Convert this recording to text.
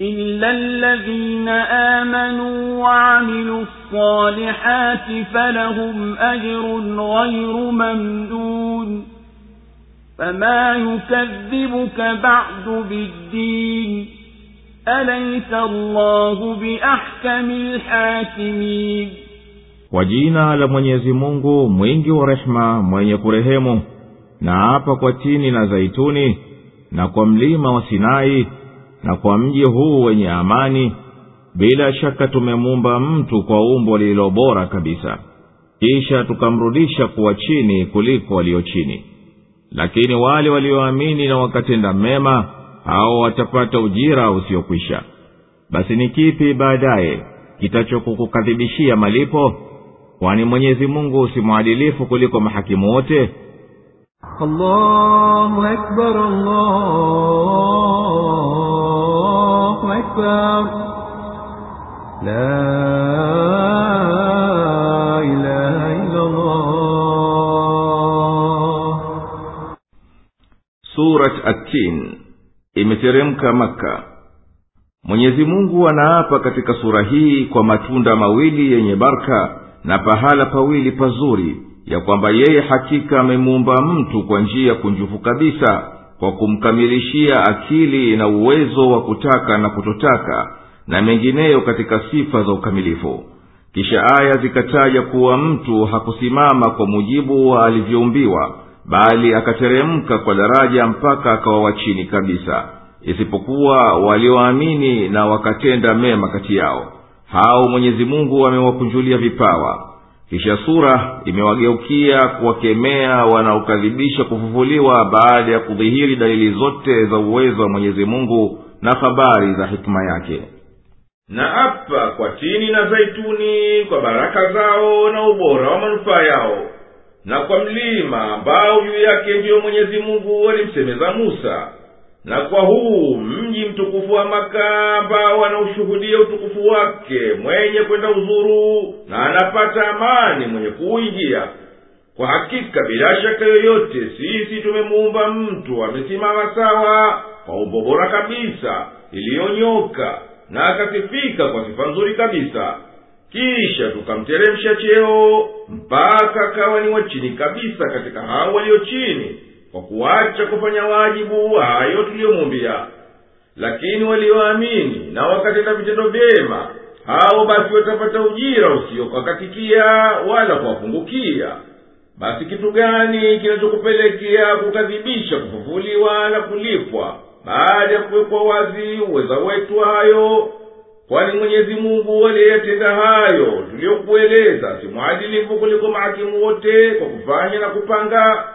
إلا الذين آمنوا وعملوا الصالحات فلهم أجر غير ممنون فما يكذبك بعد بالدين أليس الله بأحكم الحاكمين وجينا لمن يزمونه مينج ورحمة من يكرهمه نعاقك وتيني نزيتوني نقوم لي ما وسنائي na kwa mji huu wenye amani bila shaka tumemumba mtu kwa umbo lililo bora kabisa. Kisha tukamrudisha kuwa chini kuliko walio chini. Lakini wale walioamini na wakatenda mema hao watapata ujira usiokwisha. Basi ni kipi baadaye kitachokukukadhibishia malipo? Kwani mwenyezi mungu si mwadilifu kuliko mahakimu wote? Allahu akbar, allahu أكبر لا إله إلا الله surat atin imeteremka maka mwenyezi mungu anaapa katika sura hii kwa matunda mawili yenye barka na pahala pawili pazuri ya kwamba yeye hakika amemuumba mtu kwa njia kunjufu kabisa kwa kumkamilishia akili na uwezo wa kutaka na kutotaka na mengineyo katika sifa za ukamilifu. Kisha aya zikataja kuwa mtu hakusimama kwa mujibu wa alivyoumbiwa bali akateremka kwa daraja mpaka akawa wa kabisa isipokuwa walioamini na wakatenda mema kati yao. Hao mwenyezi mungu amewakunjulia vipawa kisha sura imewageukia kuwakemea wanaokadhibisha kufufuliwa baada ya kudhihiri dalili zote za uwezo wa mwenyezi mungu na habari za hikima yake. Na apa kwa tini na zaituni kwa baraka zao na ubora wa manufaa yao na kwa mlima ambao juu yake ndiyo mwenyezi mungu alimsemeza musa na kwa huu mji mtukufu wa maka ambao anaushuhudia utukufu wake mwenye kwenda uzuru na anapata amani mwenye kuuingia. Kwa hakika bila shaka yoyote sisi tumemuumba mtu amesimama sawa kwa umbo bora kabisa iliyonyoka na akasifika kwa sifa nzuri kabisa. Kisha tukamteremsha cheo mpaka akawa ni wa chini kabisa katika hao walio chini kwa kuacha kufanya wajibu hayo tuliyomumbia lakini walioamini na wakatenda vitendo vyema hao basi watapata ujira usiokakatikia wala kuwapungukia. Basi kitu gani kinachokupelekea kukadhibisha kufufuliwa na kulipwa? Baada ya kuwekwa wazi uweza wetu hayo kwani mwenyezi mungu aliyeyatenda hayo tuliyokueleza si mwadilifu kuliko mahakimu wote kwa kufanya na kupanga